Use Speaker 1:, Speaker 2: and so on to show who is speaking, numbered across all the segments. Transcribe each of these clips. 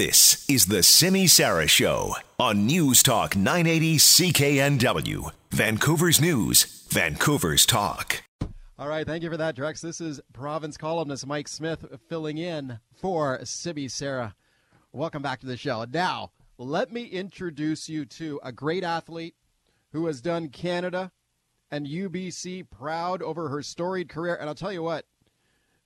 Speaker 1: This is the Simi Sara Show on News Talk 980 CKNW, Vancouver's News, Vancouver's Talk.
Speaker 2: All right, thank you for that, Drex. This is province columnist Mike Smyth filling in for Simi Sara. Welcome back to the show. Now, let me introduce you to a great athlete who has done Canada and UBC proud over her storied career. And I'll tell you what,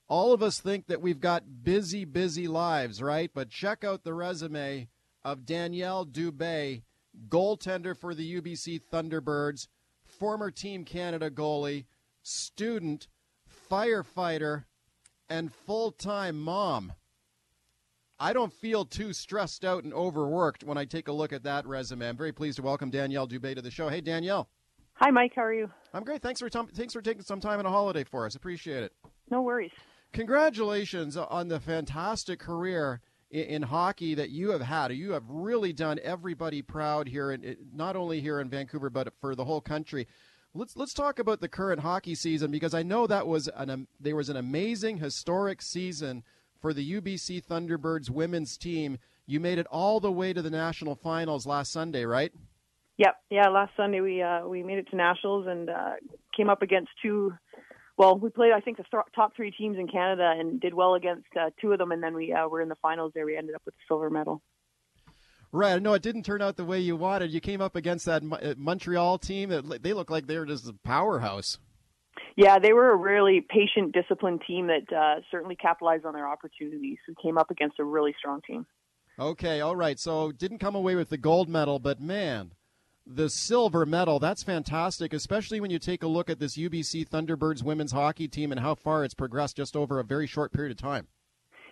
Speaker 2: all of us think that we've got busy, busy lives, right? But check out the resume of Danielle Dubé, goaltender for the UBC Thunderbirds, former Team Canada goalie, student, firefighter, and full time mom. I don't feel too stressed out and overworked when I take a look at that resume. I'm very pleased to welcome Danielle Dubé to the show. Hey, Danielle.
Speaker 3: Hi, Mike. How are you?
Speaker 2: I'm great. Thanks for thanks for taking some time on a holiday for us. Appreciate it.
Speaker 3: No worries.
Speaker 2: Congratulations on the fantastic career in, in, hockey that you have had. You have really done everybody proud here, and not only here in Vancouver, but for the whole country. Let's let's talk about the current hockey season because I know that was an um, there was an amazing historic season for the UBC Thunderbirds women's team. You made it all the way to the national finals last Sunday, right?
Speaker 3: Yep, yeah. Last Sunday we uh, we made it to nationals and uh, came up against two well, we played I think the th- top three teams in Canada and did well against uh, two of them, and then we uh, were in the finals there. We ended up with the silver medal.
Speaker 2: Right. No, it didn't turn out the way you wanted. You came up against that uh, Montreal team. That they look like they're just a powerhouse.
Speaker 3: Yeah, they were a really patient, disciplined team that uh, certainly capitalized on their opportunities. We came up against a really strong team.
Speaker 2: Okay, all right. So didn't come away with the gold medal, but man, the silver medal. That's fantastic, especially when you take a look at this UBC Thunderbirds women's hockey team and how far it's progressed just over a very short period of time.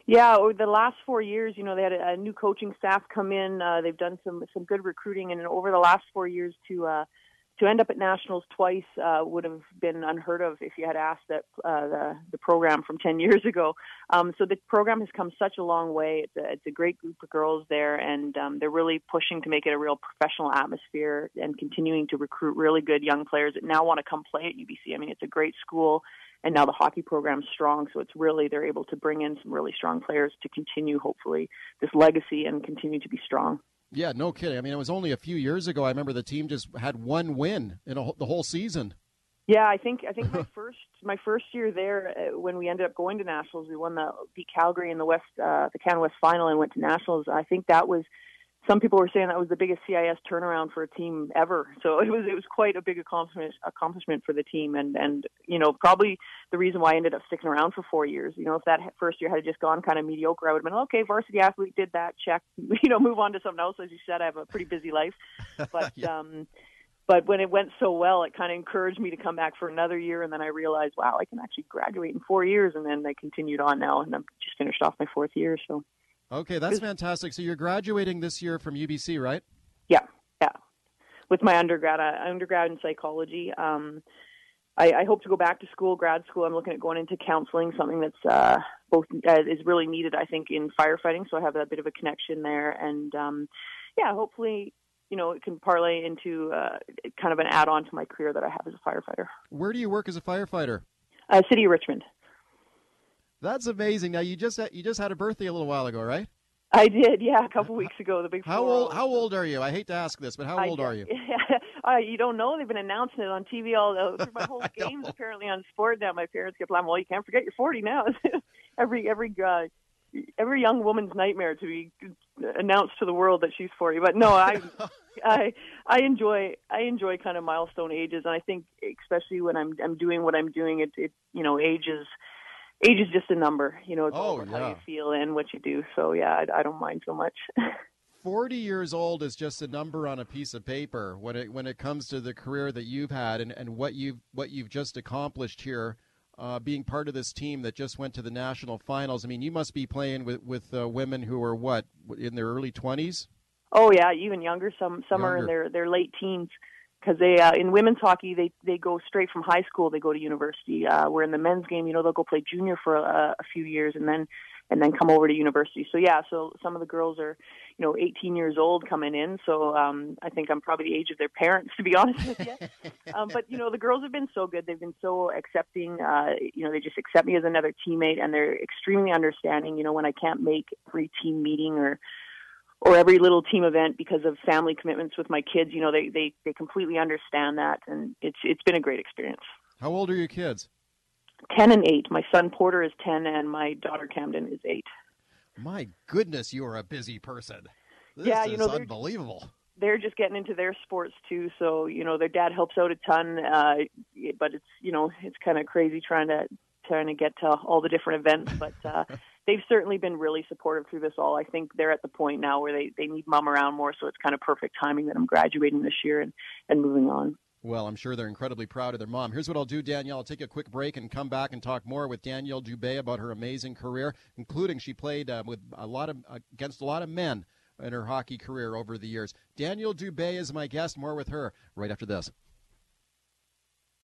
Speaker 3: Yeah, over the last four years, you know, they had a, new coaching staff come in. Uh, they've done some some good recruiting, and over the last four years, to uh, to end up at nationals twice uh, would have been unheard of if you had asked that uh, the the program from 10 years ago. Um, so the program has come such a long way. It's a, it's a great group of girls there, and um, they're really pushing to make it a real professional atmosphere and continuing to recruit really good young players that now want to come play at UBC. I mean, it's a great school. And now the hockey program's strong, so it's really they're able to bring in some really strong players to continue, hopefully, this legacy and continue to be strong.
Speaker 2: Yeah, no kidding. I mean, it was only a few years ago. I remember the team just had one win in a, the whole season.
Speaker 3: Yeah, I think I think my first my first year there uh, when we ended up going to nationals, we won the beat Calgary in the West uh, the Canada West final and went to nationals. I think that was some people were saying that was the biggest CIS turnaround for a team ever. So it was it was quite a big accomplishment accomplishment for the team, and and you know probably the reason why I ended up sticking around for four years. You know, if that first year had just gone kind of mediocre, I would have been okay. Varsity athlete did that, check. You know, move on to something else. As you said, I have a pretty busy life, but. yeah. um but when it went so well, it kind of encouraged me to come back for another year. And then I realized, wow, I can actually graduate in four years. And then I continued on now, and I'm just finished off my fourth year. So
Speaker 2: Okay, that's fantastic. So you're graduating this year from UBC, right?
Speaker 3: Yeah, yeah. With my undergrad, uh, undergrad in psychology. Um, I, I hope to go back to school, grad school. I'm looking at going into counseling, something that's uh, both uh, is really needed, I think, in firefighting. So I have a bit of a connection there, and um, yeah, hopefully, you know, it can parlay into uh, kind of an add-on to my career that I have as a firefighter.
Speaker 2: Where do you work as a firefighter?
Speaker 3: Uh, City of Richmond.
Speaker 2: That's amazing. Now you just had, you just had a birthday a little while ago, right?
Speaker 3: I did, yeah, a couple weeks ago. The big.
Speaker 2: How old? How old are you? I hate to ask this, but how I old are you?
Speaker 3: uh, you don't know. They've been announcing it on TV all uh, through my whole games. Apparently on sport now. My parents kept laughing. Well, you can't forget you're 40 now. every every uh, every young woman's nightmare to be announced to the world that she's 40. But no, I I I enjoy I enjoy kind of milestone ages, and I think especially when I'm I'm doing what I'm doing, it it you know ages age is just a number. You know, it's
Speaker 2: oh,
Speaker 3: all
Speaker 2: yeah.
Speaker 3: how you feel and what you do. So yeah, I, I don't mind so much.
Speaker 2: 40 years old is just a number on a piece of paper when it when it comes to the career that you've had and, and what you've what you've just accomplished here uh, being part of this team that just went to the national finals. I mean, you must be playing with with uh, women who are what in their early 20s.
Speaker 3: Oh yeah, even younger. Some some younger. are in their their late teens because they uh, in women's hockey they they go straight from high school they go to university uh where in the men's game you know they'll go play junior for a, a few years and then and then come over to university. So yeah so some of the girls are you know 18 years old coming in. So um i think i'm probably the age of their parents to be honest with you. Um but you know the girls have been so good. They've been so accepting uh you know they just accept me as another teammate and they're extremely understanding. You know when i can't make every team meeting or or every little team event because of family commitments with my kids. You know, they they they completely understand that, and it's it's been a great experience.
Speaker 2: How old are your kids?
Speaker 3: Ten and eight. My son Porter is ten, and my daughter Camden is eight.
Speaker 2: My goodness, you are a busy person. This
Speaker 3: yeah,
Speaker 2: you
Speaker 3: know,
Speaker 2: they're, unbelievable.
Speaker 3: They're just getting into their sports too, so you know their dad helps out a ton. Uh, but it's you know it's kind of crazy trying to trying to get to all the different events. But uh, they've certainly been really supportive through this all. I think they're at the point now where they they need mom around more, so it's kind of perfect timing that I'm graduating this year and and moving on.
Speaker 2: Well, I'm sure they're incredibly proud of their mom. Here's what I'll do, Danielle. I'll take a quick break and come back and talk more with Danielle Dubé about her amazing career, including she played uh, with a lot of against a lot of men in her hockey career over the years. Danielle Dubé is my guest. More with her right after this.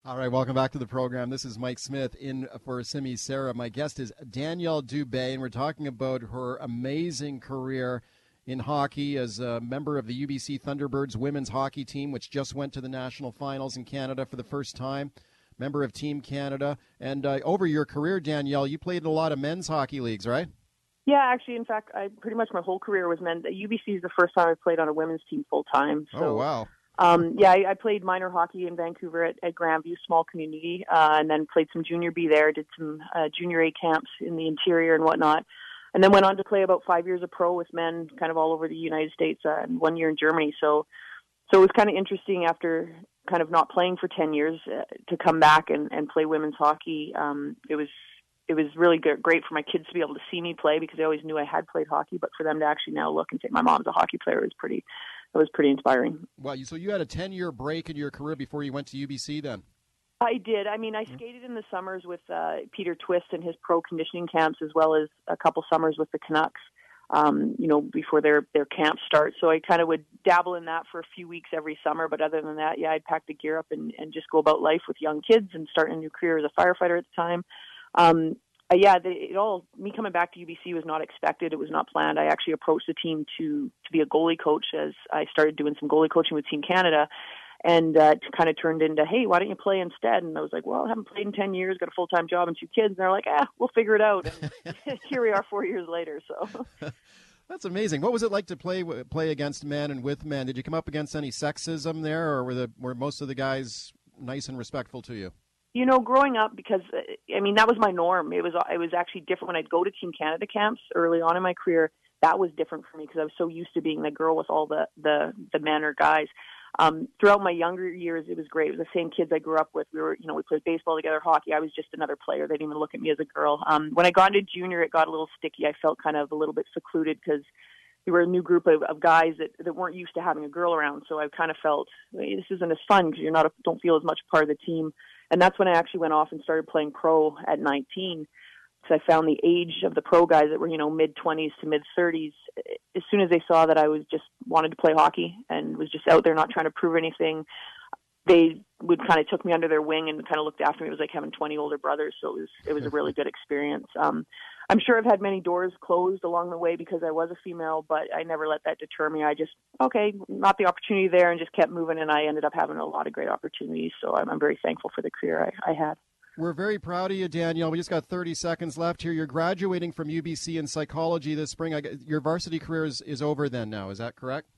Speaker 2: All right, welcome back to the program. This is Mike Smyth in for Simi Sara. My guest is Danielle Dubé, and we're talking about her amazing career in hockey as a member of the UBC Thunderbirds women's hockey team, which just went to the national finals in Canada for the first time. Member of Team Canada. And uh, over your career, Danielle, you played in a lot of men's hockey leagues, right?
Speaker 3: Yeah, actually, in fact, I pretty much my whole career was men's. UBC is the first time I played on a women's team full time.
Speaker 2: So, oh wow!
Speaker 3: Um, yeah, I, I played minor hockey in Vancouver at, at Grandview, small community, uh, and then played some junior B there. Did some uh, junior A camps in the interior and whatnot, and then went on to play about five years of pro with men, kind of all over the United States, uh, and one year in Germany. So, so it was kind of interesting after kind of not playing for ten years uh, to come back and, and play women's hockey. Um, it was it was really good, great for my kids to be able to see me play because they always knew I had played hockey, but for them to actually now look and say my mom's a hockey player was pretty it was pretty inspiring.
Speaker 2: Well, so you had a 10 year break in your career before you went to UBC then?
Speaker 3: I did. I mean, I skated in the summers with uh, Peter Twist and his pro conditioning camps, as well as a couple summers with the Canucks. Um, you know, before their their camp starts. So I kind of would dabble in that for a few weeks every summer. But other than that, yeah, I'd pack the gear up and, and just go about life with young kids and start a new career as a firefighter at the time. Um, uh, yeah, the, it all me coming back to UBC was not expected. It was not planned. I actually approached the team to to be a goalie coach as I started doing some goalie coaching with Team Canada, and uh, it kind of turned into, hey, why don't you play instead? And I was like, well, I haven't played in ten years, got a full time job and two kids. And they're like, ah, we'll figure it out. And here we are, four years later. So.
Speaker 2: That's amazing. What was it like to play play against men and with men? Did you come up against any sexism there, or were the were most of the guys nice and respectful to you?
Speaker 3: You know, growing up because I mean that was my norm. It was it was actually different when I'd go to Team Canada camps early on in my career. That was different for me because I was so used to being the girl with all the the the men or guys. Um, throughout my younger years, it was great. It was the same kids I grew up with. We were, you know, we played baseball together, hockey. I was just another player. They didn't even look at me as a girl. Um, when I got into junior, it got a little sticky. I felt kind of a little bit secluded because we were a new group of, of guys that, that weren't used to having a girl around. So I kind of felt this isn't as fun because you're not a, don't feel as much part of the team and that's when I actually went off and started playing pro at 19 because I found the age of the pro guys that were you know mid 20s to mid 30s as soon as they saw that I was just wanted to play hockey and was just out there not trying to prove anything they would kind of took me under their wing and kind of looked after me. It was like having 20 older brothers, so it was it was a really good experience. Um, I'm sure I've had many doors closed along the way because I was a female, but I never let that deter me. I just okay, not the opportunity there, and just kept moving. And I ended up having a lot of great opportunities. So I'm, I'm very thankful for the career I, I had.
Speaker 2: We're very proud of you, Danielle. We just got 30 seconds left here. You're graduating from UBC in psychology this spring. your varsity career is, is over then now. Is that correct?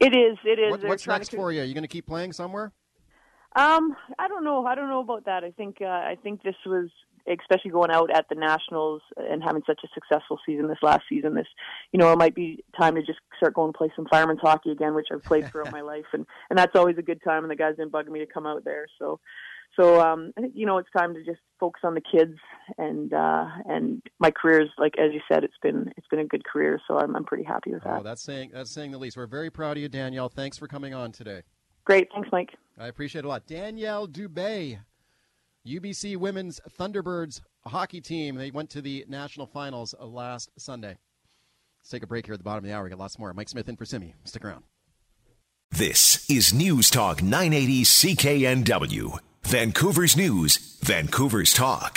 Speaker 3: It is. It is.
Speaker 2: What, what's next to... for you? Are you going to keep playing somewhere?
Speaker 3: Um, I don't know. I don't know about that. I think uh, I think this was especially going out at the nationals and having such a successful season this last season. This, you know, it might be time to just start going to play some fireman's hockey again, which I've played throughout my life, and and that's always a good time. And the guys didn't bug me to come out there, so. So um, I think you know it's time to just focus on the kids and uh, and my career is like as you said it's been it's been a good career so I'm I'm pretty happy with that.
Speaker 2: Oh, that's saying that's saying the least. We're very proud of you, Danielle. Thanks for coming on today.
Speaker 3: Great. Thanks, Mike.
Speaker 2: I appreciate it a lot. Danielle Dubé, UBC Women's Thunderbirds hockey team. They went to the national finals last Sunday. Let's take a break here at the bottom of the hour. We got lots more. Mike Smyth in for Simi. Stick around.
Speaker 1: This is News Talk 980 CKNW. Vancouver's News, Vancouver's Talk.